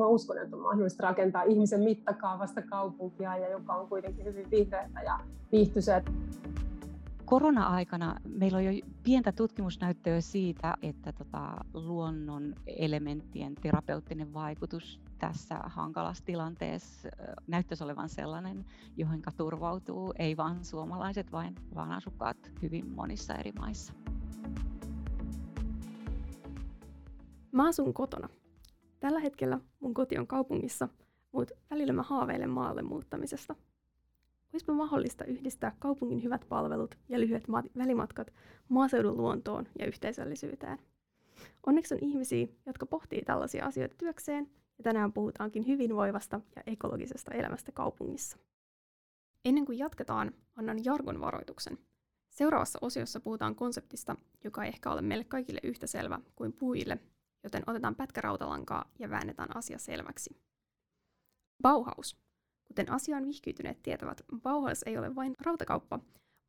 mä uskon, että on mahdollista rakentaa ihmisen mittakaavasta kaupunkia, ja joka on kuitenkin hyvin vihreätä ja viihtyisää. Korona-aikana meillä on jo pientä tutkimusnäyttöä siitä, että tota, luonnon elementtien terapeuttinen vaikutus tässä hankalassa tilanteessa näyttäisi olevan sellainen, johon turvautuu ei vain suomalaiset, vaan, vaan asukkaat hyvin monissa eri maissa. Mä asun kotona. Tällä hetkellä mun koti on kaupungissa, mutta välillä mä haaveilen maalle muuttamisesta. Olisipa mahdollista yhdistää kaupungin hyvät palvelut ja lyhyet ma- välimatkat maaseudun luontoon ja yhteisöllisyyteen. Onneksi on ihmisiä, jotka pohtii tällaisia asioita työkseen, ja tänään puhutaankin hyvinvoivasta ja ekologisesta elämästä kaupungissa. Ennen kuin jatketaan, annan jargon varoituksen. Seuraavassa osiossa puhutaan konseptista, joka ei ehkä ole meille kaikille yhtä selvä kuin puhujille, joten otetaan pätkä rautalankaa ja väännetään asia selväksi. Bauhaus. Kuten asiaan vihkiytyneet tietävät, Bauhaus ei ole vain rautakauppa,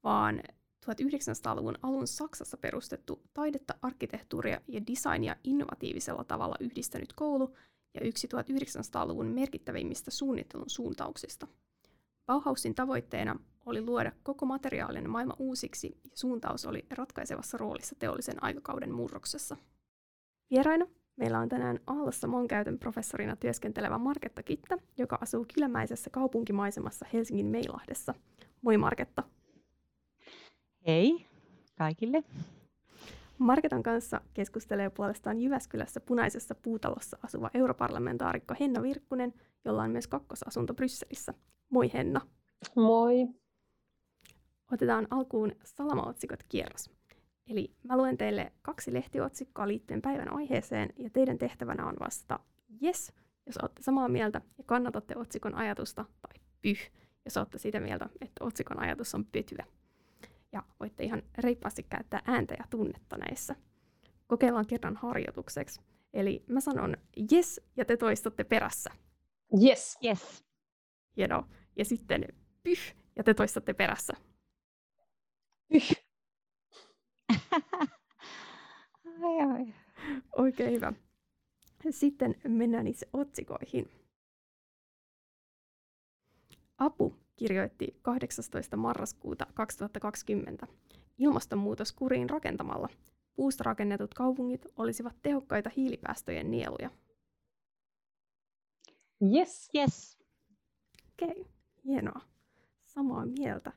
vaan 1900-luvun alun Saksassa perustettu taidetta, arkkitehtuuria ja designia innovatiivisella tavalla yhdistänyt koulu ja yksi 1900-luvun merkittävimmistä suunnittelun suuntauksista. Bauhausin tavoitteena oli luoda koko materiaalinen maailma uusiksi ja suuntaus oli ratkaisevassa roolissa teollisen aikakauden murroksessa. Vieraina meillä on tänään Aallossa monkäytön professorina työskentelevä Marketta Kitta, joka asuu kilämäisessä kaupunkimaisemassa Helsingin Meilahdessa. Moi Marketta. Hei kaikille. Marketan kanssa keskustelee puolestaan Jyväskylässä punaisessa puutalossa asuva europarlamentaarikko Henna Virkkunen, jolla on myös kakkosasunto Brysselissä. Moi Henna. Moi. Otetaan alkuun salamaotsikot kierros. Eli mä luen teille kaksi lehtiotsikkoa liittyen päivän aiheeseen, ja teidän tehtävänä on vastata yes, jos olette samaa mieltä ja kannatatte otsikon ajatusta, tai pyh, jos olette sitä mieltä, että otsikon ajatus on pötyä. Ja voitte ihan reippaasti käyttää ääntä ja tunnetta näissä. Kokeillaan kerran harjoitukseksi. Eli mä sanon yes, ja te toistatte perässä. Yes. Yes. Hienoa. Ja sitten pyh, ja te toistatte perässä. Pyh. ai, ai. Oikein hyvä. Sitten mennään itse otsikoihin. Apu kirjoitti 18. marraskuuta 2020. Ilmastonmuutos kuriin rakentamalla. Puusta rakennetut kaupungit olisivat tehokkaita hiilipäästöjen nieluja. Yes. Yes. Okei, okay. hienoa. Samaa mieltä.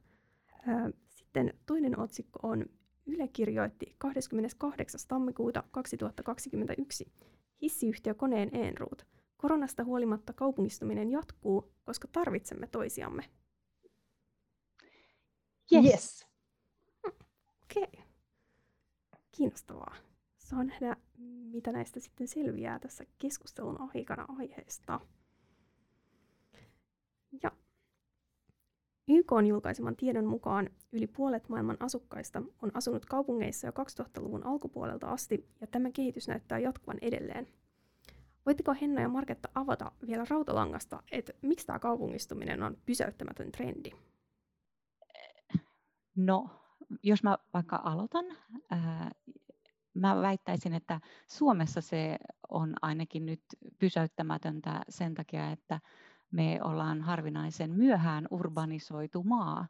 Sitten toinen otsikko on Yle kirjoitti 28. tammikuuta 2021 hissiyhtiö Koneen Enroot. Koronasta huolimatta kaupungistuminen jatkuu, koska tarvitsemme toisiamme. Yes. yes. Okei. Okay. Kiinnostavaa. Saa nähdä, mitä näistä sitten selviää tässä keskustelun aikana aiheesta. Ja YK on julkaiseman tiedon mukaan yli puolet maailman asukkaista on asunut kaupungeissa jo 2000-luvun alkupuolelta asti, ja tämä kehitys näyttää jatkuvan edelleen. Voitteko Henna ja Marketta avata vielä rautalangasta, että miksi tämä kaupungistuminen on pysäyttämätön trendi? No, jos mä vaikka aloitan, ää, mä väittäisin, että Suomessa se on ainakin nyt pysäyttämätöntä sen takia, että me ollaan harvinaisen myöhään urbanisoitu maa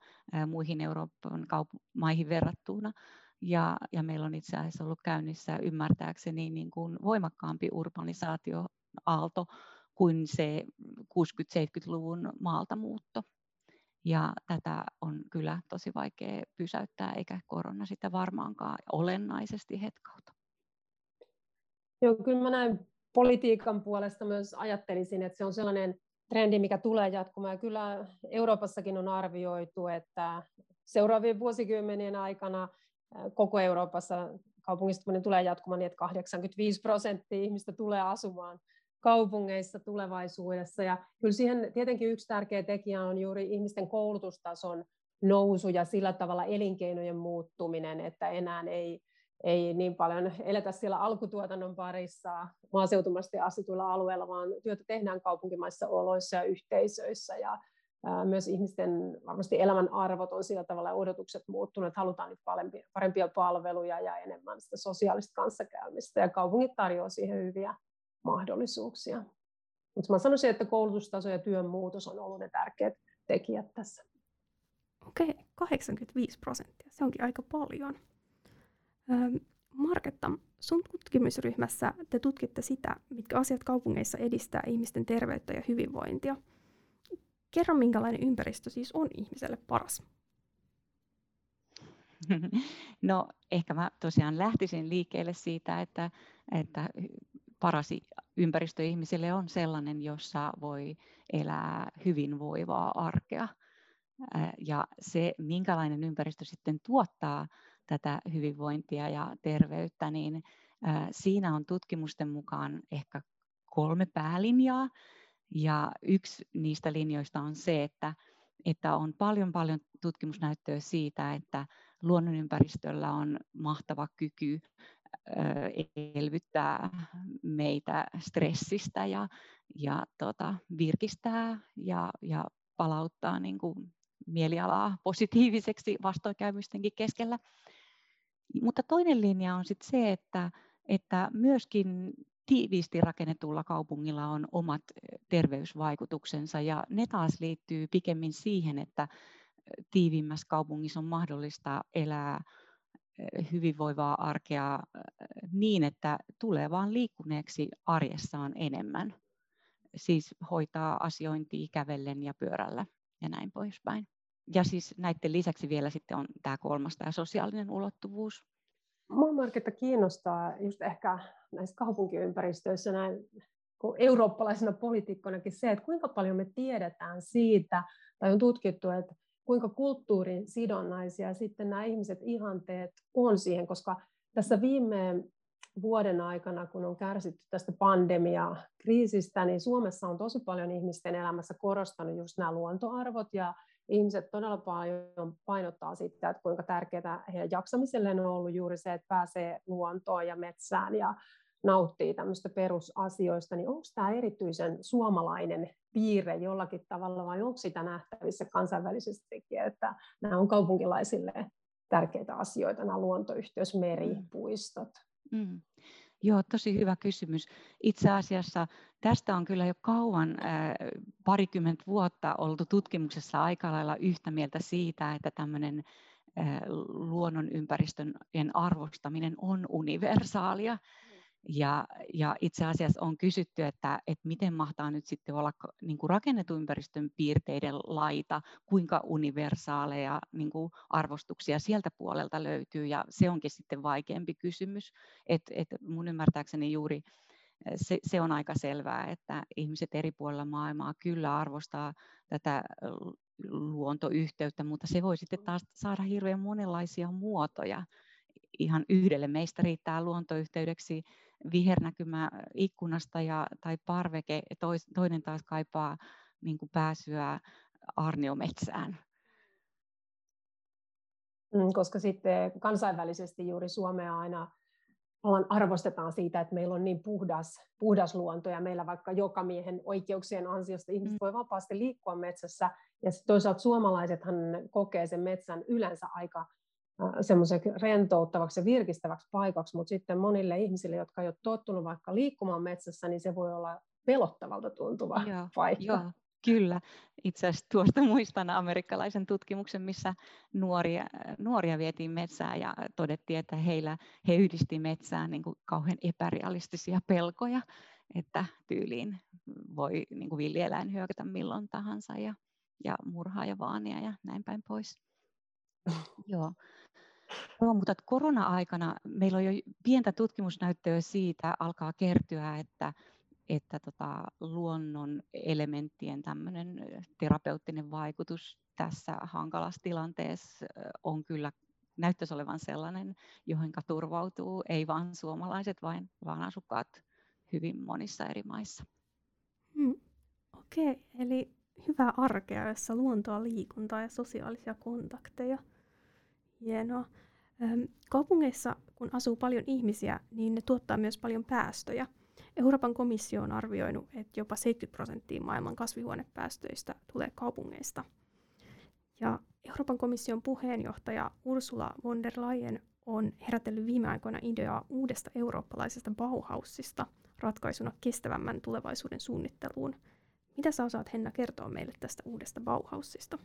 muihin Euroopan kaup- maihin verrattuna. Ja, ja meillä on itse asiassa ollut käynnissä ymmärtääkseni niin kuin voimakkaampi urbanisaatioaalto kuin se 60-70-luvun maaltamuutto. Ja tätä on kyllä tosi vaikea pysäyttää, eikä korona sitä varmaankaan olennaisesti hetkauta. Joo, kyllä mä näin politiikan puolesta myös ajattelisin, että se on sellainen trendi, mikä tulee jatkumaan. Ja kyllä Euroopassakin on arvioitu, että seuraavien vuosikymmenien aikana koko Euroopassa kaupungistuminen tulee jatkumaan niin, että 85 prosenttia ihmistä tulee asumaan kaupungeissa tulevaisuudessa. Ja kyllä siihen tietenkin yksi tärkeä tekijä on juuri ihmisten koulutustason nousu ja sillä tavalla elinkeinojen muuttuminen, että enää ei, ei niin paljon eletä siellä alkutuotannon parissa maaseutumasti asutuilla alueilla, vaan työtä tehdään kaupunkimaissa oloissa ja yhteisöissä. Ja myös ihmisten varmasti elämän arvot on sillä tavalla odotukset muuttuneet, että halutaan nyt parempia, parempia palveluja ja enemmän sitä sosiaalista kanssakäymistä, ja kaupungit tarjoavat siihen hyviä mahdollisuuksia. Mutta mä sanoisin, että koulutustaso ja työn muutos on ollut ne tärkeät tekijät tässä. Okei, 85 prosenttia. Se onkin aika paljon. Marketta, sun tutkimusryhmässä te tutkitte sitä, mitkä asiat kaupungeissa edistää ihmisten terveyttä ja hyvinvointia. Kerro, minkälainen ympäristö siis on ihmiselle paras? No ehkä mä tosiaan lähtisin liikkeelle siitä, että, että paras ympäristö ihmisille on sellainen, jossa voi elää hyvinvoivaa arkea. Ja se, minkälainen ympäristö sitten tuottaa tätä hyvinvointia ja terveyttä, niin siinä on tutkimusten mukaan ehkä kolme päälinjaa. Ja yksi niistä linjoista on se, että, että on paljon paljon tutkimusnäyttöä siitä, että luonnonympäristöllä on mahtava kyky elvyttää meitä stressistä ja, ja tota, virkistää ja, ja palauttaa niin kuin mielialaa positiiviseksi vastoinkäymystenkin keskellä. Mutta toinen linja on sitten se, että, että myöskin tiiviisti rakennetulla kaupungilla on omat terveysvaikutuksensa ja ne taas liittyy pikemmin siihen, että tiivimmässä kaupungissa on mahdollista elää hyvinvoivaa arkea niin, että tulee vaan liikkuneeksi arjessaan enemmän. Siis hoitaa asiointia kävellen ja pyörällä ja näin poispäin. Ja siis näiden lisäksi vielä sitten on tämä kolmas, tämä sosiaalinen ulottuvuus. Mua Marketta kiinnostaa just ehkä näissä kaupunkiympäristöissä näin eurooppalaisena poliitikkonakin se, että kuinka paljon me tiedetään siitä, tai on tutkittu, että kuinka kulttuurin sidonnaisia sitten nämä ihmiset ihanteet on siihen, koska tässä viime vuoden aikana, kun on kärsitty tästä pandemia-kriisistä, niin Suomessa on tosi paljon ihmisten elämässä korostanut just nämä luontoarvot ja ihmiset todella paljon painottaa sitä, että kuinka tärkeää heidän jaksamiselleen on ollut juuri se, että pääsee luontoon ja metsään ja nauttii tämmöistä perusasioista, niin onko tämä erityisen suomalainen piirre jollakin tavalla vai onko sitä nähtävissä kansainvälisestikin, että nämä on kaupunkilaisille tärkeitä asioita, nämä luontoyhteys, meri, mm. puistot? Mm. Joo, tosi hyvä kysymys. Itse asiassa tästä on kyllä jo kauan, äh, parikymmentä vuotta oltu tutkimuksessa aika lailla yhtä mieltä siitä, että tämmöinen äh, luonnonympäristön arvostaminen on universaalia. Ja, ja itse asiassa on kysytty, että, että miten mahtaa nyt sitten olla niin kuin rakennetun ympäristön piirteiden laita, kuinka universaaleja niin kuin arvostuksia sieltä puolelta löytyy, ja se onkin sitten vaikeampi kysymys. Et, et mun ymmärtääkseni juuri se, se on aika selvää, että ihmiset eri puolilla maailmaa kyllä arvostaa tätä luontoyhteyttä, mutta se voi sitten taas saada hirveän monenlaisia muotoja. Ihan yhdelle meistä riittää luontoyhteydeksi vihernäkymä ikkunasta ja, tai parveke, tois, toinen taas kaipaa niin kuin pääsyä arniometsään. Mm, koska sitten kansainvälisesti juuri Suomea aina arvostetaan siitä, että meillä on niin puhdas, puhdas luonto ja meillä vaikka joka miehen oikeuksien ansiosta ihmiset mm. voi vapaasti liikkua metsässä ja toisaalta suomalaisethan kokee sen metsän yleensä aika semmoiseksi rentouttavaksi ja virkistäväksi paikaksi, mutta sitten monille ihmisille, jotka ei ole tottunut vaikka liikkumaan metsässä, niin se voi olla pelottavalta tuntuva joo, paikka. Joo, kyllä. Itse asiassa tuosta muistan amerikkalaisen tutkimuksen, missä nuoria, nuoria vietiin metsään ja todettiin, että heillä, he yhdisti metsään niin kuin kauhean epärealistisia pelkoja, että tyyliin voi niin kuin villieläin hyökätä milloin tahansa ja, ja murhaa ja vaania ja näin päin pois. Joo. Joo, mutta korona-aikana meillä on jo pientä tutkimusnäyttöä siitä, alkaa kertyä, että, että tota, luonnon elementtien tämmöinen terapeuttinen vaikutus tässä hankalassa tilanteessa on kyllä näyttäisi olevan sellainen, johon turvautuu ei vain suomalaiset, vaan, vaan asukkaat hyvin monissa eri maissa. Hmm. Okei, okay, eli hyvää arkea, jossa luontoa, liikuntaa ja sosiaalisia kontakteja – Hienoa. Kaupungeissa, kun asuu paljon ihmisiä, niin ne tuottaa myös paljon päästöjä. Euroopan komissio on arvioinut, että jopa 70 prosenttia maailman kasvihuonepäästöistä tulee kaupungeista. Ja Euroopan komission puheenjohtaja Ursula von der Leyen on herätellyt viime aikoina ideaa uudesta eurooppalaisesta Bauhausista ratkaisuna kestävämmän tulevaisuuden suunnitteluun. Mitä sä osaat Henna kertoa meille tästä uudesta Bauhausista?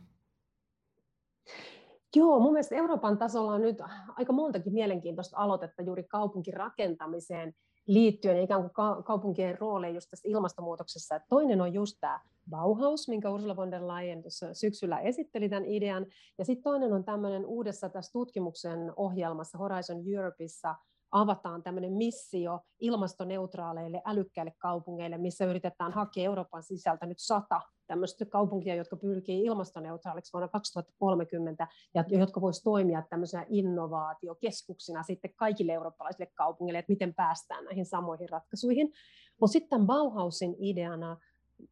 Joo, mun mielestä Euroopan tasolla on nyt aika montakin mielenkiintoista aloitetta juuri kaupunkirakentamiseen liittyen ja ikään kuin kaupunkien rooleihin just tässä ilmastonmuutoksessa. toinen on just tämä Bauhaus, minkä Ursula von der Leyen syksyllä esitteli tämän idean. Ja sitten toinen on tämmöinen uudessa tässä tutkimuksen ohjelmassa Horizon Europeissa avataan tämmöinen missio ilmastoneutraaleille älykkäille kaupungeille, missä yritetään hakea Euroopan sisältä nyt sata tämmöistä kaupunkia, jotka pyrkii ilmastoneutraaliksi vuonna 2030 ja jotka voisivat toimia tämmöisenä innovaatiokeskuksina sitten kaikille eurooppalaisille kaupungeille, että miten päästään näihin samoihin ratkaisuihin. Mutta sitten Bauhausin ideana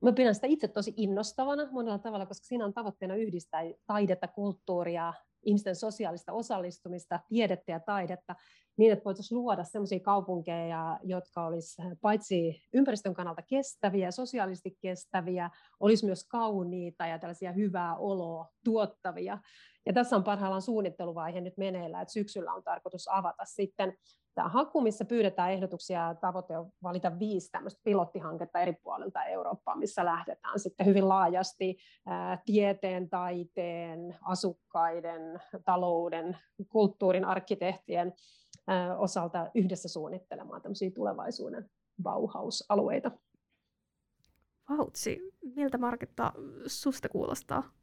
Mä pidän sitä itse tosi innostavana monella tavalla, koska siinä on tavoitteena yhdistää taidetta, kulttuuria, ihmisten sosiaalista osallistumista, tiedettä ja taidetta, niin että voitaisiin luoda sellaisia kaupunkeja, jotka olisivat paitsi ympäristön kannalta kestäviä, sosiaalisesti kestäviä, olisi myös kauniita ja tällaisia hyvää oloa tuottavia. Ja tässä on parhaillaan suunnitteluvaihe nyt meneillään, että syksyllä on tarkoitus avata sitten tämä haku, missä pyydetään ehdotuksia ja tavoite on valita viisi tämmöistä pilottihanketta eri puolilta Eurooppaa, missä lähdetään sitten hyvin laajasti ää, tieteen, taiteen, asukkaiden, talouden, kulttuurin, arkkitehtien ää, osalta yhdessä suunnittelemaan tämmöisiä tulevaisuuden Bauhaus-alueita. Vautsi, miltä Marketta susta kuulostaa?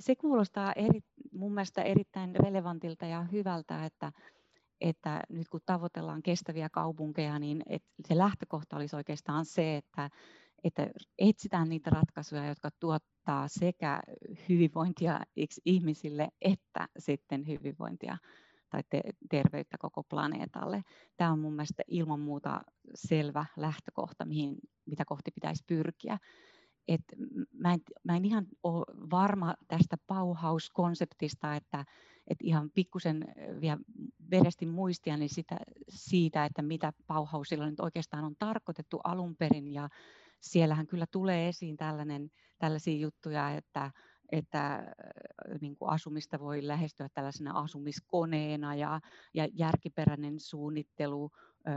Se kuulostaa eri, mun mielestä erittäin relevantilta ja hyvältä, että että nyt kun tavoitellaan kestäviä kaupunkeja, niin se lähtökohta olisi oikeastaan se, että, että etsitään niitä ratkaisuja, jotka tuottaa sekä hyvinvointia ihmisille että sitten hyvinvointia tai te- terveyttä koko planeetalle. Tämä on mun mielestä ilman muuta selvä lähtökohta, mihin, mitä kohti pitäisi pyrkiä. Et mä, en, mä en ihan ole varma tästä Bauhaus-konseptista, että et ihan pikkusen vielä verestin muistia niin sitä, siitä, että mitä Bauhausilla nyt oikeastaan on tarkoitettu alun perin. Ja siellähän kyllä tulee esiin tällainen, tällaisia juttuja, että, että niin kuin asumista voi lähestyä tällaisena asumiskoneena ja, ja järkiperäinen suunnittelu ö,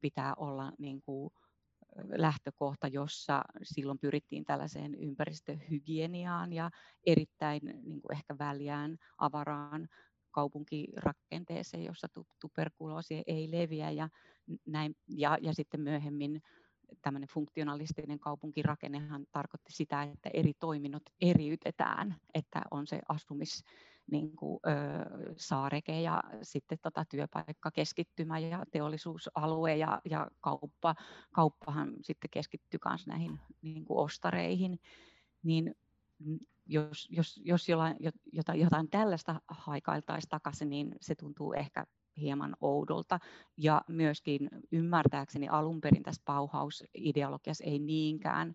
pitää olla niin kuin, lähtökohta, jossa silloin pyrittiin tällaiseen ympäristöhygieniaan ja erittäin niin kuin ehkä väljään, avaraan kaupunkirakenteeseen, jossa tuberkuloosi ei leviä ja, näin, ja, ja sitten myöhemmin tämmöinen funktionalistinen kaupunkirakennehan tarkoitti sitä, että eri toiminnot eriytetään, että on se asumis, niin kuin, ö, saareke ja sitten tota työpaikkakeskittymä ja teollisuusalue ja, ja kauppa, kauppahan sitten keskittyy myös näihin niin kuin ostareihin, niin jos, jos, jos jollain, jotain, jotain tällaista haikailtaisiin takaisin, niin se tuntuu ehkä hieman oudolta. Ja myöskin ymmärtääkseni alun perin tässä Bauhaus-ideologiassa ei niinkään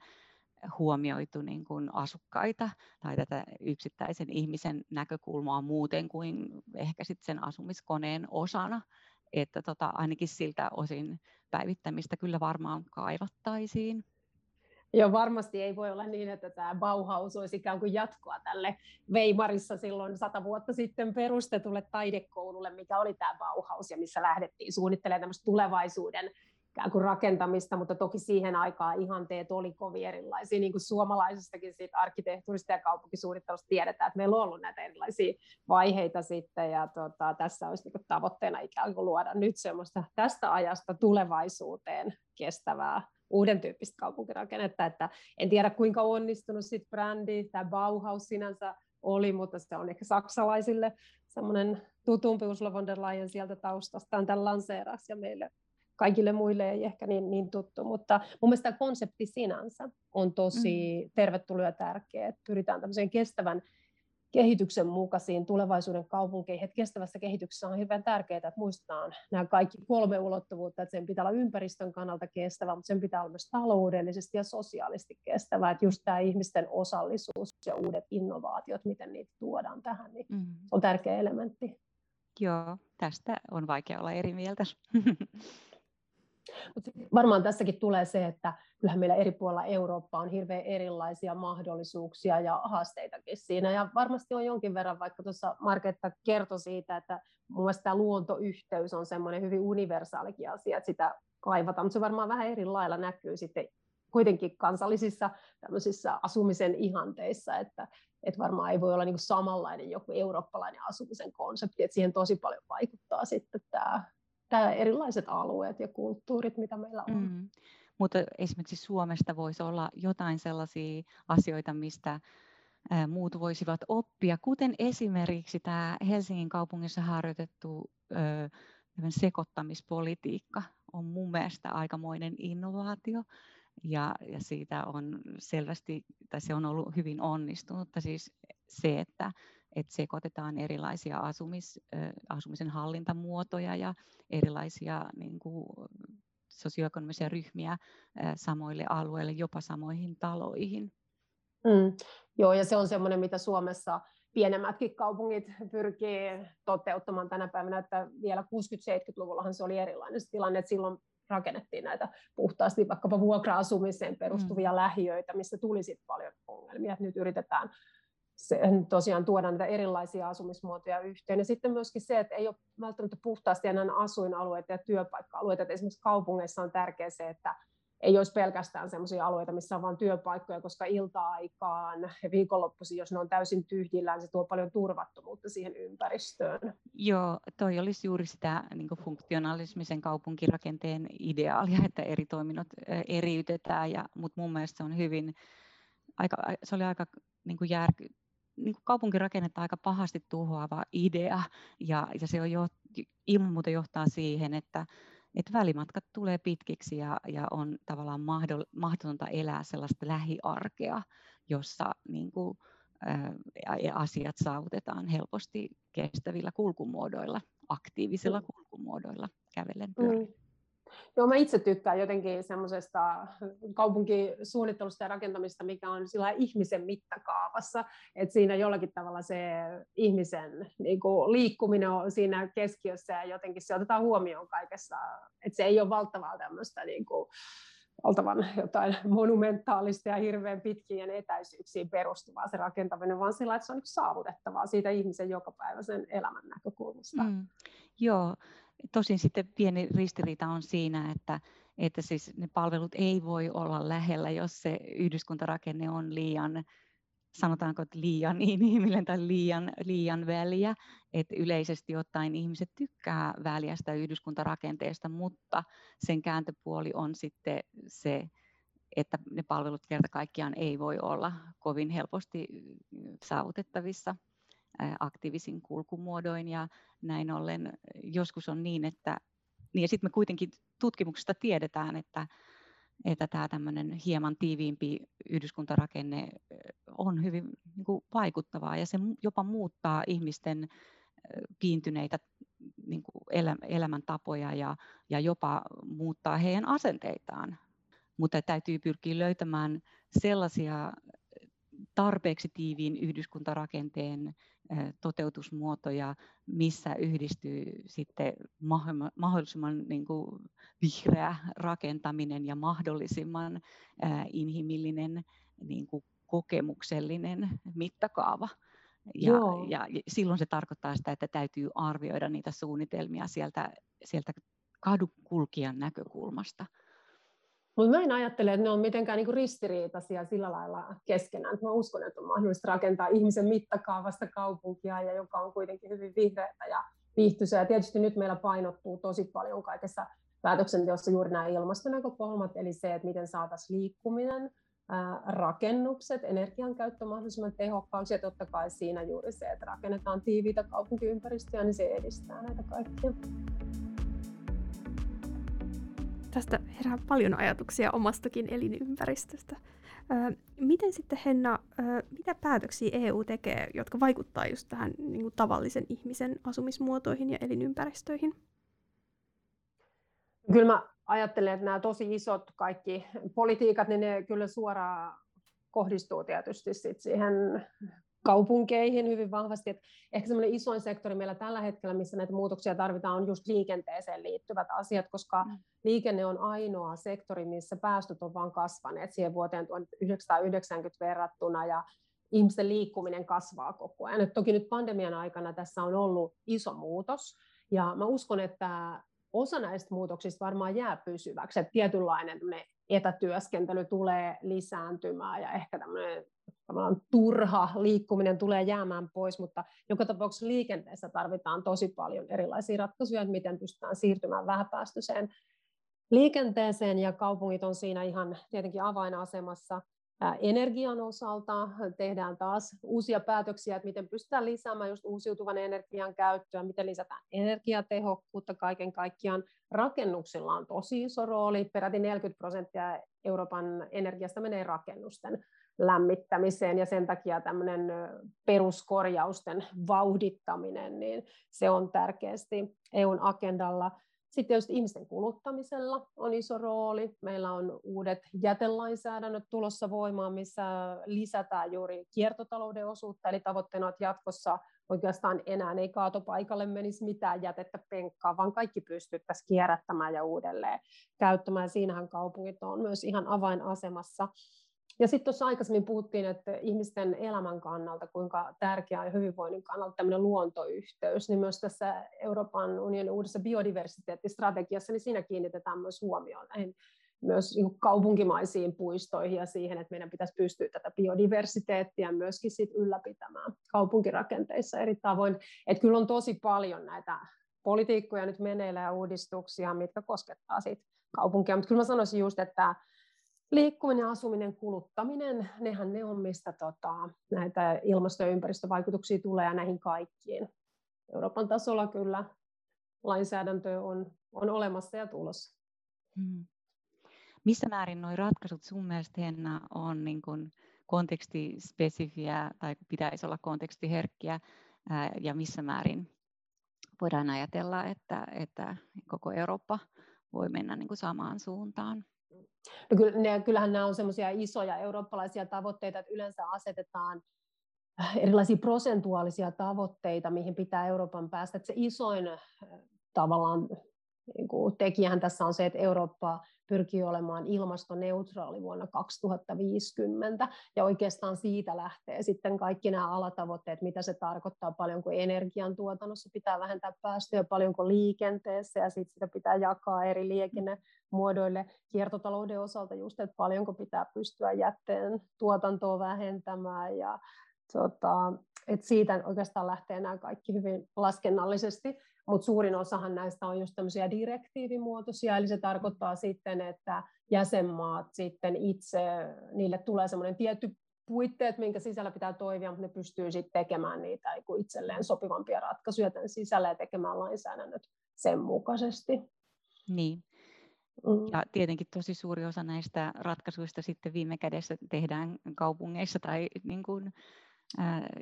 huomioitu niin kuin asukkaita tai tätä yksittäisen ihmisen näkökulmaa muuten kuin ehkä sitten sen asumiskoneen osana. Että tota, ainakin siltä osin päivittämistä kyllä varmaan kaivattaisiin. Joo, varmasti ei voi olla niin, että tämä Bauhaus olisi ikään kuin jatkoa tälle Weimarissa silloin sata vuotta sitten perustetulle taidekoululle, mikä oli tämä Bauhaus ja missä lähdettiin suunnittelemaan tämmöistä tulevaisuuden ikään kuin rakentamista, mutta toki siihen aikaan ihanteet oli kovin erilaisia, niin kuin suomalaisestakin siitä arkkitehtuurista ja kaupunkisuunnittelusta tiedetään, että meillä on ollut näitä erilaisia vaiheita sitten, ja tota, tässä olisi niin tavoitteena ikään kuin luoda nyt semmoista tästä ajasta tulevaisuuteen kestävää uuden tyyppistä kaupunkirakennetta, että en tiedä kuinka onnistunut sitten brändi, tämä Bauhaus sinänsä oli, mutta se on ehkä saksalaisille semmoinen tutumpi Ursula von der Leyen sieltä taustastaan tämän lanseeras ja meille kaikille muille ei ehkä niin, niin tuttu, mutta mun mielestä tämä konsepti sinänsä on tosi mm. tervetullut ja tärkeä, että pyritään tämmöiseen kestävän kehityksen mukaisiin tulevaisuuden kaupunkeihin. Että kestävässä kehityksessä on hirveän tärkeää, että muistetaan nämä kaikki kolme ulottuvuutta, että sen pitää olla ympäristön kannalta kestävä, mutta sen pitää olla myös taloudellisesti ja sosiaalisesti kestävä. Että just tämä ihmisten osallisuus ja uudet innovaatiot, miten niitä tuodaan tähän, niin mm. on tärkeä elementti. Joo, tästä on vaikea olla eri mieltä. Mutta varmaan tässäkin tulee se, että kyllähän meillä eri puolilla Eurooppaa on hirveän erilaisia mahdollisuuksia ja haasteitakin siinä. Ja varmasti on jonkin verran, vaikka tuossa Marketta kertoi siitä, että mun mielestä tämä luontoyhteys on semmoinen hyvin universaalikin asia, että sitä kaivataan, mutta se varmaan vähän eri lailla näkyy sitten kuitenkin kansallisissa tämmöisissä asumisen ihanteissa, että, että varmaan ei voi olla niin samanlainen joku eurooppalainen asumisen konsepti, että siihen tosi paljon vaikuttaa sitten tämä, tämä erilaiset alueet ja kulttuurit, mitä meillä on. Mm. Mutta esimerkiksi Suomesta voisi olla jotain sellaisia asioita, mistä muut voisivat oppia, kuten esimerkiksi tämä Helsingin kaupungissa harjoitettu sekoittamispolitiikka on mun mielestä aikamoinen innovaatio ja, ja siitä on selvästi, tai se on ollut hyvin onnistunutta siis se, että, että sekoitetaan erilaisia asumis, asumisen hallintamuotoja ja erilaisia niin kuin, sosioekonomisia ryhmiä samoille alueille, jopa samoihin taloihin. Mm, joo, ja se on semmoinen, mitä Suomessa pienemmätkin kaupungit pyrkii toteuttamaan tänä päivänä, että vielä 60-70-luvullahan se oli erilainen se tilanne, että silloin rakennettiin näitä puhtaasti vaikkapa vuokra-asumiseen perustuvia mm. lähiöitä, missä tuli sitten paljon ongelmia. Nyt yritetään se, tosiaan tuoda näitä erilaisia asumismuotoja yhteen. Ja sitten myöskin se, että ei ole välttämättä puhtaasti enää asuinalueita ja työpaikka-alueita. Että esimerkiksi kaupungeissa on tärkeää se, että ei olisi pelkästään sellaisia alueita, missä on vain työpaikkoja, koska ilta-aikaan ja viikonloppuisin, jos ne on täysin tyhjillään, se tuo paljon turvattomuutta siihen ympäristöön. Joo, toi olisi juuri sitä niin funktionalismisen kaupunkirakenteen ideaalia, että eri toiminnot eriytetään, ja, mutta mun mielestä se on hyvin, aika, se oli aika niin järky, niin kuin kaupunkirakennetta aika pahasti tuhoava idea, ja, ja se on jo, ilman muuta johtaa siihen, että että välimatkat tulee pitkiksi ja, ja on tavallaan mahdotonta elää sellaista lähiarkea, jossa niin kuin, ää, asiat saavutetaan helposti kestävillä kulkumuodoilla, aktiivisilla mm. kulkumuodoilla, kävellen pyörin. Mm. Joo, mä itse tykkään jotenkin semmoisesta kaupunkisuunnittelusta ja rakentamista, mikä on sillä ihmisen mittakaavassa, että siinä jollakin tavalla se ihmisen niin kuin, liikkuminen on siinä keskiössä ja jotenkin se otetaan huomioon kaikessa, että se ei ole valtavaa tämmöistä niin kuin, valtavan jotain monumentaalista ja hirveän pitkien etäisyyksiin perustuvaa se rakentaminen, vaan sillä, että se on niin saavutettavaa siitä ihmisen jokapäiväisen elämän näkökulmasta. Mm, joo, Tosin sitten pieni ristiriita on siinä, että, että siis ne palvelut ei voi olla lähellä, jos se yhdyskuntarakenne on liian, sanotaanko, että liian inhimillinen tai liian, liian väliä. Että yleisesti ottaen ihmiset tykkää väliästä yhdyskuntarakenteesta, mutta sen kääntöpuoli on sitten se, että ne palvelut kerta kaikkiaan ei voi olla kovin helposti saavutettavissa aktiivisin kulkumuodoin ja näin ollen joskus on niin, että niin ja sitten me kuitenkin tutkimuksesta tiedetään, että, että tämä tämmöinen hieman tiiviimpi yhdyskuntarakenne on hyvin niin kuin vaikuttavaa ja se jopa muuttaa ihmisten piintyneitä niin kuin elämäntapoja ja, ja jopa muuttaa heidän asenteitaan. Mutta täytyy pyrkiä löytämään sellaisia tarpeeksi tiiviin yhdyskuntarakenteen toteutusmuotoja, missä yhdistyy sitten mahdollisimman niin kuin vihreä rakentaminen ja mahdollisimman inhimillinen niin kuin kokemuksellinen mittakaava. Ja, ja silloin se tarkoittaa sitä, että täytyy arvioida niitä suunnitelmia sieltä, sieltä kadunkulkijan näkökulmasta. Mutta mä en ajattele, että ne on mitenkään niinku ristiriitaisia sillä lailla keskenään. Mä uskon, että on mahdollista rakentaa ihmisen mittakaavasta kaupunkia, ja joka on kuitenkin hyvin vihreätä ja viihtyisää. Ja tietysti nyt meillä painottuu tosi paljon kaikessa päätöksenteossa juuri nämä ilmastonäkökulmat, eli se, että miten saataisiin liikkuminen, rakennukset, energiankäyttö mahdollisimman tehokkaaksi ja totta kai siinä juuri se, että rakennetaan tiiviitä kaupunkiympäristöjä, niin se edistää näitä kaikkia. Tästä herää paljon ajatuksia omastakin elinympäristöstä. miten sitten Henna, mitä päätöksiä EU tekee, jotka vaikuttaa just tähän niin kuin tavallisen ihmisen asumismuotoihin ja elinympäristöihin? Kyllä mä ajattelen, että nämä tosi isot kaikki politiikat, niin ne kyllä suoraan kohdistuu tietysti sit siihen kaupunkeihin hyvin vahvasti. Et ehkä semmoinen isoin sektori meillä tällä hetkellä, missä näitä muutoksia tarvitaan, on just liikenteeseen liittyvät asiat, koska mm. liikenne on ainoa sektori, missä päästöt on vain kasvaneet siihen vuoteen 1990 verrattuna, ja ihmisten liikkuminen kasvaa koko ajan. Et toki nyt pandemian aikana tässä on ollut iso muutos, ja mä uskon, että osa näistä muutoksista varmaan jää pysyväksi, että tietynlainen etätyöskentely tulee lisääntymään ja ehkä tämmöinen turha liikkuminen tulee jäämään pois, mutta joka tapauksessa liikenteessä tarvitaan tosi paljon erilaisia ratkaisuja, että miten pystytään siirtymään vähäpäästöiseen liikenteeseen ja kaupungit on siinä ihan tietenkin avainasemassa. Energian osalta tehdään taas uusia päätöksiä, että miten pystytään lisäämään just uusiutuvan energian käyttöä, miten lisätään energiatehokkuutta kaiken kaikkiaan. Rakennuksilla on tosi iso rooli, peräti 40 prosenttia Euroopan energiasta menee rakennusten lämmittämiseen ja sen takia tämmöinen peruskorjausten vauhdittaminen, niin se on tärkeästi EUn agendalla. Sitten tietysti ihmisten kuluttamisella on iso rooli. Meillä on uudet jätelainsäädännöt tulossa voimaan, missä lisätään juuri kiertotalouden osuutta, eli tavoitteena, että jatkossa oikeastaan enää ei kaatopaikalle menisi mitään jätettä penkkaa, vaan kaikki pystyttäisiin kierrättämään ja uudelleen käyttämään. Siinähän kaupungit on myös ihan avainasemassa. Ja sitten tuossa aikaisemmin puhuttiin, että ihmisten elämän kannalta, kuinka tärkeää ja hyvinvoinnin kannalta tämmöinen luontoyhteys, niin myös tässä Euroopan unionin uudessa biodiversiteettistrategiassa, niin siinä kiinnitetään myös huomioon näihin myös niin kaupunkimaisiin puistoihin ja siihen, että meidän pitäisi pystyä tätä biodiversiteettiä myöskin sit ylläpitämään kaupunkirakenteissa eri tavoin. Että kyllä on tosi paljon näitä politiikkoja nyt meneillä ja uudistuksia, mitkä koskettaa sit kaupunkia, mutta kyllä mä sanoisin just, että liikkuminen, asuminen, kuluttaminen, nehän ne on, mistä tota, näitä ilmasto- ja ympäristövaikutuksia tulee ja näihin kaikkiin. Euroopan tasolla kyllä lainsäädäntö on, on olemassa ja tulossa. Hmm. Missä määrin nuo ratkaisut sun mielestä Henna on niin kuin kontekstispesifiä tai pitäisi olla kontekstiherkkiä ää, ja missä määrin voidaan ajatella, että, että koko Eurooppa voi mennä niin samaan suuntaan? No kyllähän nämä on semmoisia isoja eurooppalaisia tavoitteita, että yleensä asetetaan erilaisia prosentuaalisia tavoitteita, mihin pitää Euroopan päästä. Että se isoin äh, tavallaan niin kuin tekijähän tässä on se, että Eurooppa pyrkii olemaan ilmastoneutraali vuonna 2050, ja oikeastaan siitä lähtee sitten kaikki nämä alatavoitteet, mitä se tarkoittaa, paljonko energiantuotannossa pitää vähentää päästöjä, paljonko liikenteessä, ja sitten sitä pitää jakaa eri liikennemuodoille kiertotalouden osalta just, että paljonko pitää pystyä jätteen tuotantoa vähentämään, ja tota, että siitä oikeastaan lähtee nämä kaikki hyvin laskennallisesti mutta suurin osahan näistä on just tämmöisiä direktiivimuotoisia, eli se tarkoittaa sitten, että jäsenmaat sitten itse, niille tulee semmoinen tietty puitteet, minkä sisällä pitää toimia, mutta ne pystyy sitten tekemään niitä itselleen sopivampia ratkaisuja tämän sisällä ja tekemään lainsäädännöt sen mukaisesti. Niin. Mm. Ja tietenkin tosi suuri osa näistä ratkaisuista sitten viime kädessä tehdään kaupungeissa tai niin kuin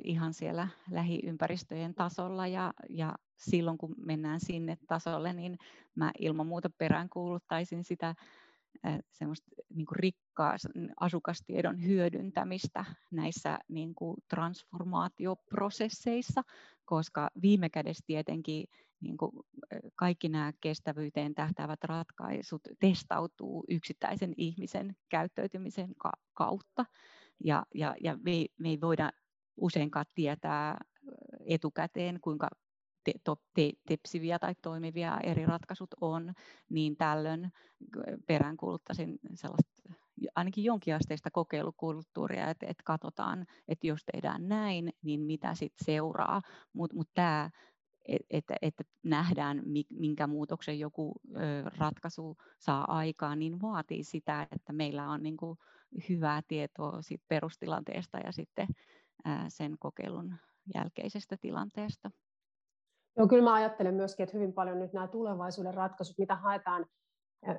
ihan siellä lähiympäristöjen tasolla ja, ja silloin kun mennään sinne tasolle, niin mä ilman muuta peräänkuuluttaisin sitä semmoista niin kuin rikkaa asukastiedon hyödyntämistä näissä niin kuin transformaatioprosesseissa, koska viime kädessä tietenkin niin kuin kaikki nämä kestävyyteen tähtäävät ratkaisut testautuu yksittäisen ihmisen käyttäytymisen kautta. Ja, ja, ja me, me ei voida useinkaan tietää etukäteen, kuinka te, to, te, tepsiviä tai toimivia eri ratkaisut on, niin tällöin peräänkuuluttaisin sellaista ainakin jonkinasteista kokeilukulttuuria, että, että katsotaan, että jos tehdään näin, niin mitä sitten seuraa. Mutta mut tämä, että, että nähdään, minkä muutoksen joku ratkaisu saa aikaan, niin vaatii sitä, että meillä on niin kuin hyvää tietoa siitä perustilanteesta ja sitten sen kokeilun jälkeisestä tilanteesta. Joo, kyllä mä ajattelen myöskin, että hyvin paljon nyt nämä tulevaisuuden ratkaisut, mitä haetaan,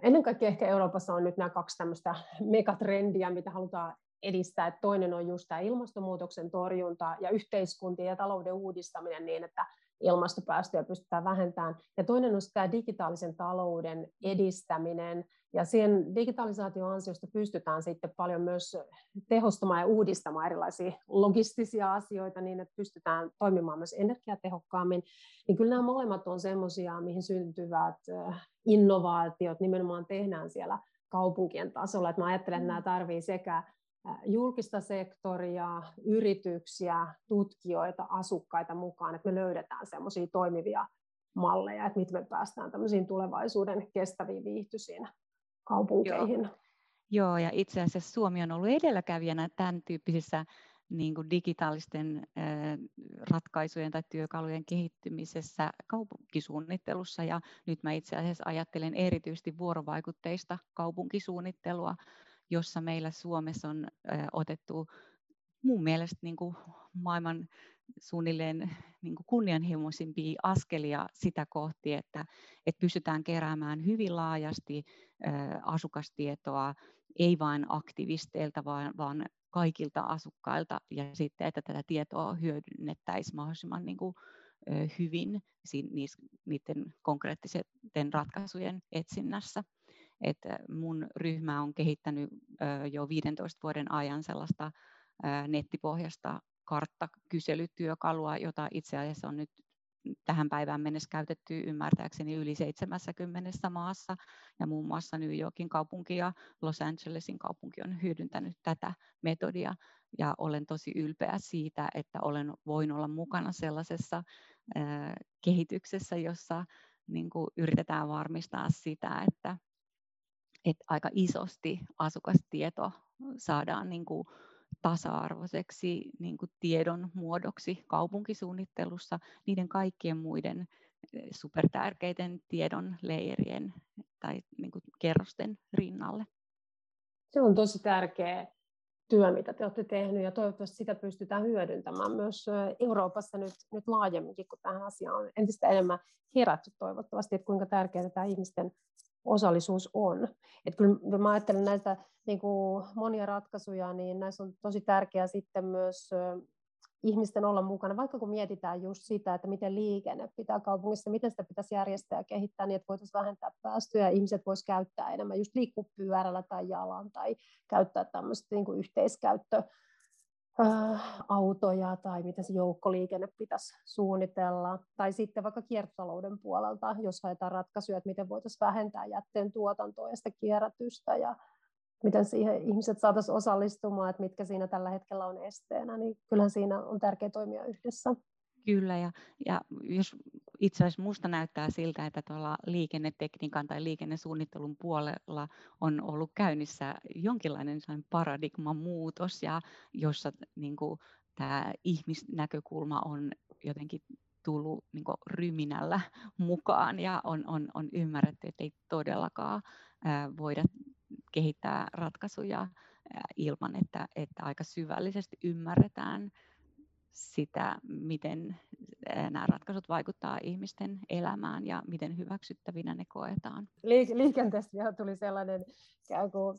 ennen kaikkea ehkä Euroopassa on nyt nämä kaksi tämmöistä megatrendiä, mitä halutaan edistää. Että toinen on just tämä ilmastonmuutoksen torjunta ja yhteiskuntien ja talouden uudistaminen niin, että ilmastopäästöjä pystytään vähentämään. Ja toinen on tämä digitaalisen talouden edistäminen, ja siihen digitalisaation ansiosta pystytään sitten paljon myös tehostamaan ja uudistamaan erilaisia logistisia asioita niin, että pystytään toimimaan myös energiatehokkaammin. Niin kyllä nämä molemmat on sellaisia, mihin syntyvät innovaatiot nimenomaan tehdään siellä kaupunkien tasolla. Että mä ajattelen, että nämä mm. tarvii sekä julkista sektoria, yrityksiä, tutkijoita, asukkaita mukaan, että me löydetään semmoisia toimivia malleja, että miten me päästään tämmöisiin tulevaisuuden kestäviin viihtyisiin kaupunkeihin. Joo. Joo, ja itse asiassa Suomi on ollut edelläkävijänä tämän tyyppisissä niin kuin digitaalisten ratkaisujen tai työkalujen kehittymisessä kaupunkisuunnittelussa. Ja nyt mä itse asiassa ajattelen erityisesti vuorovaikutteista kaupunkisuunnittelua, jossa meillä Suomessa on otettu mun mielestä niin kuin maailman suunnilleen niin kuin kunnianhimoisimpia askelia sitä kohti, että, että pystytään keräämään hyvin laajasti asukastietoa, ei vain aktivisteilta, vaan, vaan kaikilta asukkailta, ja sitten, että tätä tietoa hyödynnettäisiin mahdollisimman niin kuin, hyvin niiden konkreettisten ratkaisujen etsinnässä. Et mun ryhmä on kehittänyt jo 15 vuoden ajan sellaista nettipohjasta karttakyselytyökalua, jota itse asiassa on nyt tähän päivään mennessä käytetty ymmärtääkseni yli 70 maassa. Ja muun muassa New Yorkin kaupunki ja Los Angelesin kaupunki on hyödyntänyt tätä metodia. Ja olen tosi ylpeä siitä, että olen voin olla mukana sellaisessa kehityksessä, jossa niin kuin yritetään varmistaa sitä, että että aika isosti asukastieto saadaan niin kuin tasa-arvoiseksi niin kuin tiedon muodoksi kaupunkisuunnittelussa niiden kaikkien muiden eh, supertärkeiden tiedon leirien tai niin kuin kerrosten rinnalle. Se on tosi tärkeä työ, mitä te olette tehneet, ja toivottavasti sitä pystytään hyödyntämään myös Euroopassa nyt, nyt laajemminkin, kun tähän asiaan on entistä enemmän herätty toivottavasti, että kuinka tärkeää tämä ihmisten osallisuus on. Että kyllä mä ajattelen näitä niin kuin monia ratkaisuja, niin näissä on tosi tärkeää sitten myös ihmisten olla mukana, vaikka kun mietitään just sitä, että miten liikenne pitää kaupungissa, miten sitä pitäisi järjestää ja kehittää niin, että voitaisiin vähentää päästöjä, ihmiset voisivat käyttää enemmän just liikkua pyörällä tai jalan tai käyttää tämmöistä niin kuin yhteiskäyttö Äh, autoja tai miten se joukkoliikenne pitäisi suunnitella. Tai sitten vaikka kiertotalouden puolelta, jos haetaan ratkaisuja, että miten voitaisiin vähentää jätteen tuotantoa ja sitä kierrätystä ja miten siihen ihmiset saataisiin osallistumaan, että mitkä siinä tällä hetkellä on esteenä, niin kyllähän siinä on tärkeää toimia yhdessä. Kyllä, ja, ja jos itse asiassa minusta näyttää siltä, että tuolla liikennetekniikan tai liikennesuunnittelun puolella on ollut käynnissä jonkinlainen paradigman muutos, ja jossa niin kuin, tämä ihmisnäkökulma on jotenkin tullut niin kuin, ryminällä mukaan ja on, on, on ymmärretty, että ei todellakaan ää, voida kehittää ratkaisuja ää, ilman, että, että aika syvällisesti ymmärretään sitä, miten nämä ratkaisut vaikuttaa ihmisten elämään ja miten hyväksyttävinä ne koetaan. Liikenteestä vielä tuli sellainen kuin,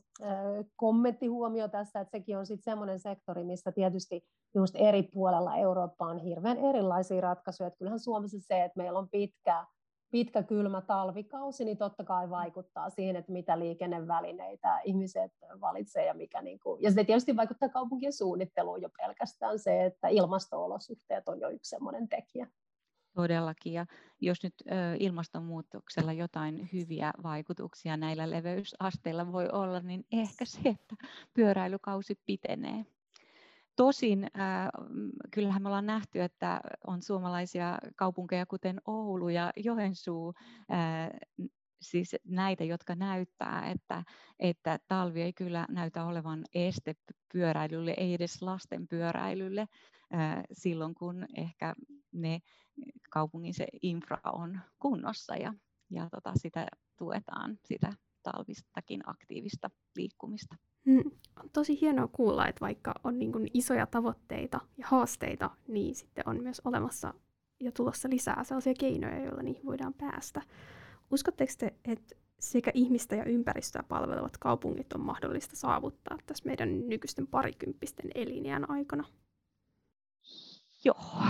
kommenttihuomio tässä, että sekin on sitten semmoinen sektori, missä tietysti just eri puolella Eurooppaa on hirveän erilaisia ratkaisuja. Että kyllähän Suomessa se, että meillä on pitkä pitkä kylmä talvikausi, niin totta kai vaikuttaa siihen, että mitä liikennevälineitä ihmiset valitsee ja mikä niin kuin, ja se tietysti vaikuttaa kaupunkien suunnitteluun jo pelkästään se, että ilmasto-olosuhteet on jo yksi sellainen tekijä. Todellakin, ja jos nyt ilmastonmuutoksella jotain hyviä vaikutuksia näillä leveysasteilla voi olla, niin ehkä se, että pyöräilykausi pitenee. Tosin äh, kyllähän me ollaan nähty, että on suomalaisia kaupunkeja kuten Oulu ja Joensuu, siis näitä, jotka näyttää, että, että talvi ei kyllä näytä olevan este pyöräilylle, ei edes lasten pyöräilylle silloin, kun ehkä ne kaupungin se infra on kunnossa ja, ja tota, sitä tuetaan, sitä talvistakin aktiivista liikkumista. Mm, on tosi hienoa kuulla, että vaikka on niin kuin isoja tavoitteita ja haasteita, niin sitten on myös olemassa ja tulossa lisää sellaisia keinoja, joilla niihin voidaan päästä. Uskotteko te, että sekä ihmistä ja ympäristöä palvelevat kaupungit on mahdollista saavuttaa tässä meidän nykyisten parikymppisten elinjään aikana? Joo,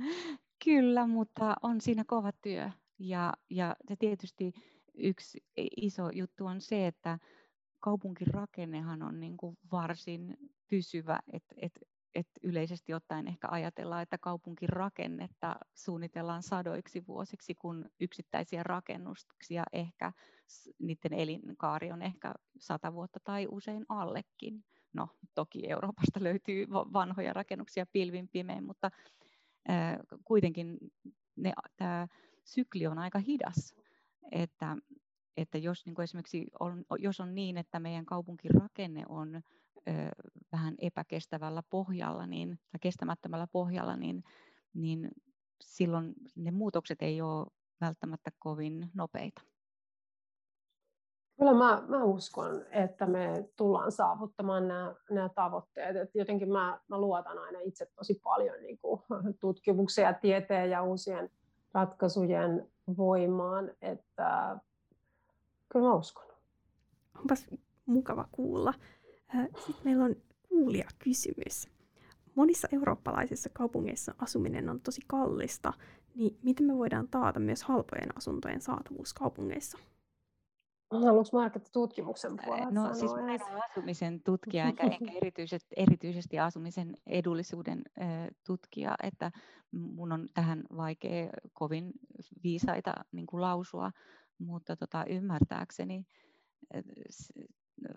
Kyllä, mutta on siinä kova työ. Ja, ja se tietysti yksi iso juttu on se, että kaupunkirakennehan on niin kuin varsin pysyvä, että et, et yleisesti ottaen ehkä ajatellaan, että kaupunkirakennetta suunnitellaan sadoiksi vuosiksi, kun yksittäisiä rakennuksia ehkä, niiden elinkaari on ehkä sata vuotta tai usein allekin. No, toki Euroopasta löytyy vanhoja rakennuksia pilvin pimein, mutta äh, kuitenkin tämä sykli on aika hidas. Että, että jos niin kuin esimerkiksi on, jos on niin, että meidän kaupunkirakenne on ö, vähän epäkestävällä pohjalla niin, tai kestämättömällä pohjalla, niin, niin silloin ne muutokset ei ole välttämättä kovin nopeita. Kyllä mä, mä uskon, että me tullaan saavuttamaan nämä, nämä tavoitteet. Et jotenkin mä, mä luotan aina itse tosi paljon niin kuin tutkimuksia, tieteen ja uusien ratkaisujen voimaan. Että kyllä mä uskon. Onpas mukava kuulla. Sitten meillä on kuulia kysymys. Monissa eurooppalaisissa kaupungeissa asuminen on tosi kallista, niin miten me voidaan taata myös halpojen asuntojen saatavuus kaupungeissa? Haluatko Marketta tutkimuksen puolella No siis mä en ole asumisen tutkija, enkä, enkä erityisesti, erityisesti asumisen edullisuuden tutkija, että mun on tähän vaikea kovin viisaita niin kuin lausua, mutta tota, ymmärtääkseni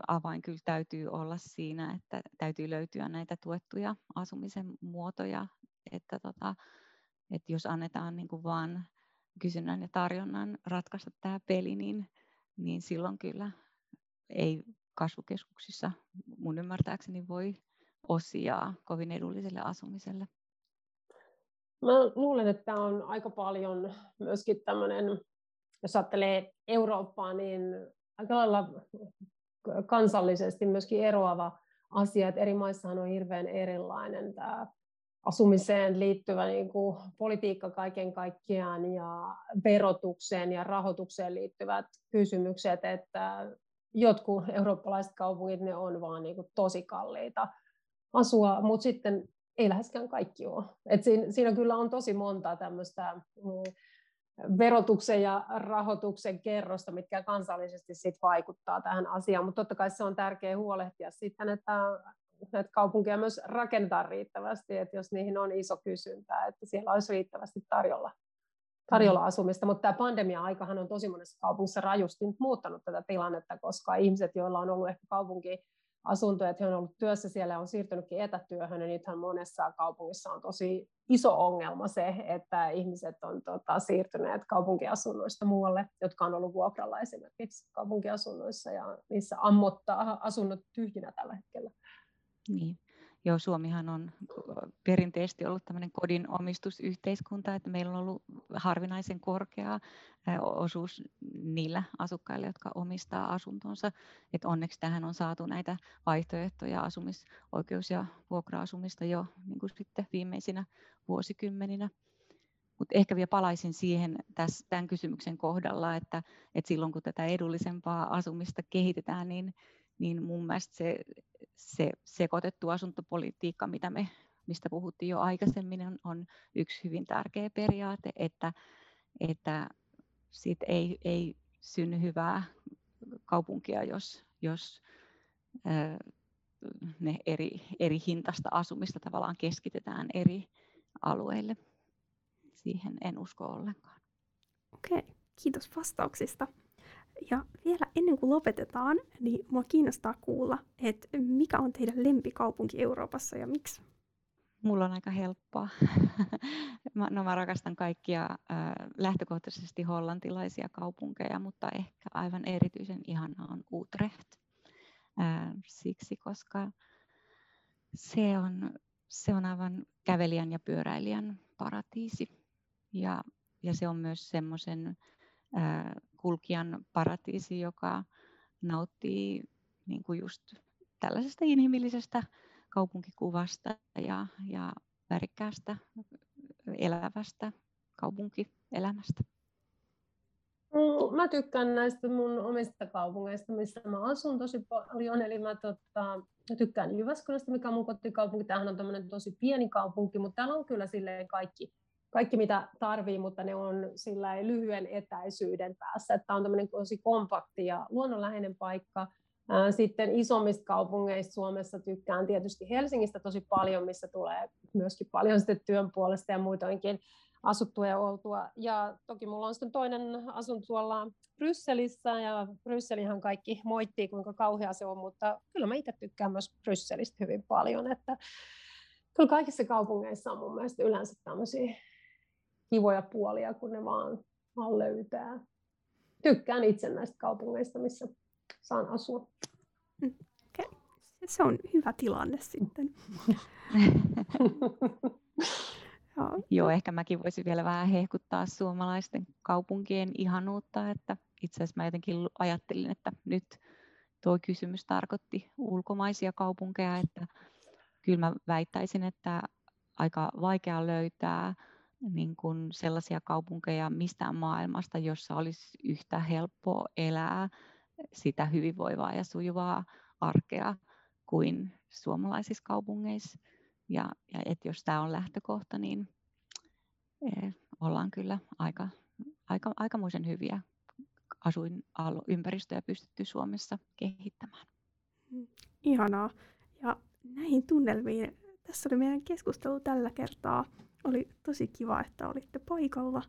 avain kyllä täytyy olla siinä, että täytyy löytyä näitä tuettuja asumisen muotoja, että, tota, että jos annetaan niin kuin vaan kysynnän ja tarjonnan ratkaista tämä peli, niin niin silloin kyllä ei kasvukeskuksissa mun ymmärtääkseni voi osia kovin edulliselle asumiselle. Mä luulen, että tämä on aika paljon myöskin tämmöinen, jos ajattelee Eurooppaa, niin aika lailla kansallisesti myöskin eroava asia, että eri maissahan on hirveän erilainen tämä asumiseen liittyvä niin kuin politiikka kaiken kaikkiaan ja verotukseen ja rahoitukseen liittyvät kysymykset, että jotkut eurooppalaiset kaupungit ne on vaan niin kuin tosi kalliita asua, mutta sitten ei läheskään kaikki ole. Et siinä, siinä kyllä on tosi monta tämmöistä mm, verotuksen ja rahoituksen kerrosta, mitkä kansallisesti sit vaikuttaa tähän asiaan, mutta totta kai se on tärkeää huolehtia sitten, että näitä kaupunkeja myös rakentaa riittävästi, että jos niihin on iso kysyntä, että siellä olisi riittävästi tarjolla, tarjolla mm. asumista. Mutta tämä pandemia-aikahan on tosi monessa kaupungissa rajusti muuttanut tätä tilannetta, koska ihmiset, joilla on ollut ehkä kaupunki asuntoja, että he on ollut työssä siellä ja on siirtynytkin etätyöhön, niin nythän monessa kaupungissa on tosi iso ongelma se, että ihmiset on tota, siirtyneet kaupunkiasunnoista muualle, jotka on ollut vuokralla esimerkiksi kaupunkiasunnoissa ja niissä ammottaa asunnot tyhjinä tällä hetkellä. Niin. Joo, Suomihan on perinteisesti ollut tämmöinen kodin omistusyhteiskunta, että meillä on ollut harvinaisen korkea osuus niillä asukkailla, jotka omistaa asuntonsa. Et onneksi tähän on saatu näitä vaihtoehtoja asumisoikeus- ja vuokra-asumista jo niin kuin sitten viimeisinä vuosikymmeninä. Mutta ehkä vielä palaisin siihen tässä, tämän kysymyksen kohdalla, että, että silloin kun tätä edullisempaa asumista kehitetään, niin niin mun mielestä se, se sekoitettu asuntopolitiikka, mitä me, mistä puhuttiin jo aikaisemmin, on, on yksi hyvin tärkeä periaate, että, että siitä ei, ei synny hyvää kaupunkia, jos, jos ne eri, eri hintasta asumista tavallaan keskitetään eri alueille. Siihen en usko ollenkaan. Okei, kiitos vastauksista. Ja vielä ennen kuin lopetetaan, niin mua kiinnostaa kuulla, että mikä on teidän lempikaupunki Euroopassa ja miksi? Mulla on aika helppoa. no mä rakastan kaikkia äh, lähtökohtaisesti hollantilaisia kaupunkeja, mutta ehkä aivan erityisen ihana on Utrecht. Äh, siksi, koska se on, se on aivan kävelijän ja pyöräilijän paratiisi. Ja, ja se on myös semmoisen kulkijan paratiisi, joka nauttii niin kuin just tällaisesta inhimillisestä kaupunkikuvasta ja, ja värikkäästä elävästä kaupunkielämästä. Mä tykkään näistä mun omista kaupungeista, missä mä asun tosi paljon. Eli mä, tota, tykkään Jyväskylästä, mikä on mun kotikaupunki. Tämähän on tosi pieni kaupunki, mutta täällä on kyllä silleen kaikki kaikki mitä tarvii, mutta ne on sillä lyhyen etäisyyden päässä. Tämä on tämmöinen tosi kompakti ja luonnonläheinen paikka. Sitten isommista kaupungeista Suomessa tykkään tietysti Helsingistä tosi paljon, missä tulee myöskin paljon sitten työn puolesta ja muutoinkin asuttua ja oltua. Ja toki mulla on sitten toinen asun tuolla Brysselissä, ja Brysselihan kaikki moittii, kuinka kauhea se on, mutta kyllä mä itse tykkään myös Brysselistä hyvin paljon, että kyllä kaikissa kaupungeissa on mun mielestä yleensä tämmöisiä kivoja puolia, kun ne vaan, vaan löytää. Tykkään itse näistä kaupungeista, missä saan asua. Okay. Se on hyvä tilanne sitten. Joo. Ehkä mäkin voisin vielä vähän hehkuttaa suomalaisten kaupunkien ihanuutta, että itse asiassa mä jotenkin ajattelin, että nyt tuo kysymys tarkoitti ulkomaisia kaupunkeja, että kyllä mä väittäisin, että aika vaikea löytää niin kuin sellaisia kaupunkeja mistään maailmasta, jossa olisi yhtä helppoa elää sitä hyvinvoivaa ja sujuvaa arkea kuin suomalaisissa kaupungeissa. Ja, ja et jos tämä on lähtökohta, niin e, ollaan kyllä aika, aika, aikamoisen hyviä asuinympäristöjä pystytty Suomessa kehittämään. Ihanaa. Ja näihin tunnelmiin, tässä oli meidän keskustelu tällä kertaa. Oli tosi kiva, että olitte paikalla.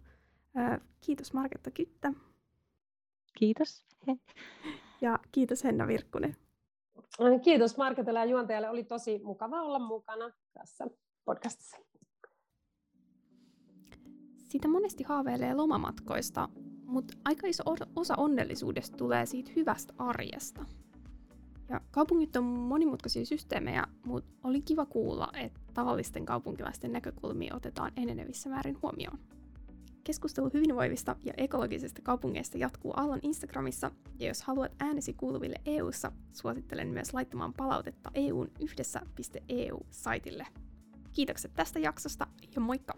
Kiitos Marketta Kyttä. Kiitos. Ja kiitos Henna Virkkunen. Kiitos Marketelle ja juontajalle. Oli tosi mukava olla mukana tässä podcastissa. Sitä monesti haaveilee lomamatkoista, mutta aika iso osa onnellisuudesta tulee siitä hyvästä arjesta. Ja kaupungit on monimutkaisia systeemejä, mutta oli kiva kuulla, että tavallisten kaupunkilaisten näkökulmia otetaan enenevissä määrin huomioon. Keskustelu hyvinvoivista ja ekologisista kaupungeista jatkuu Aallon Instagramissa, ja jos haluat äänesi kuuluville EU:ssa, suosittelen myös laittamaan palautetta eun yhdessä.eu-saitille. Kiitokset tästä jaksosta ja moikka!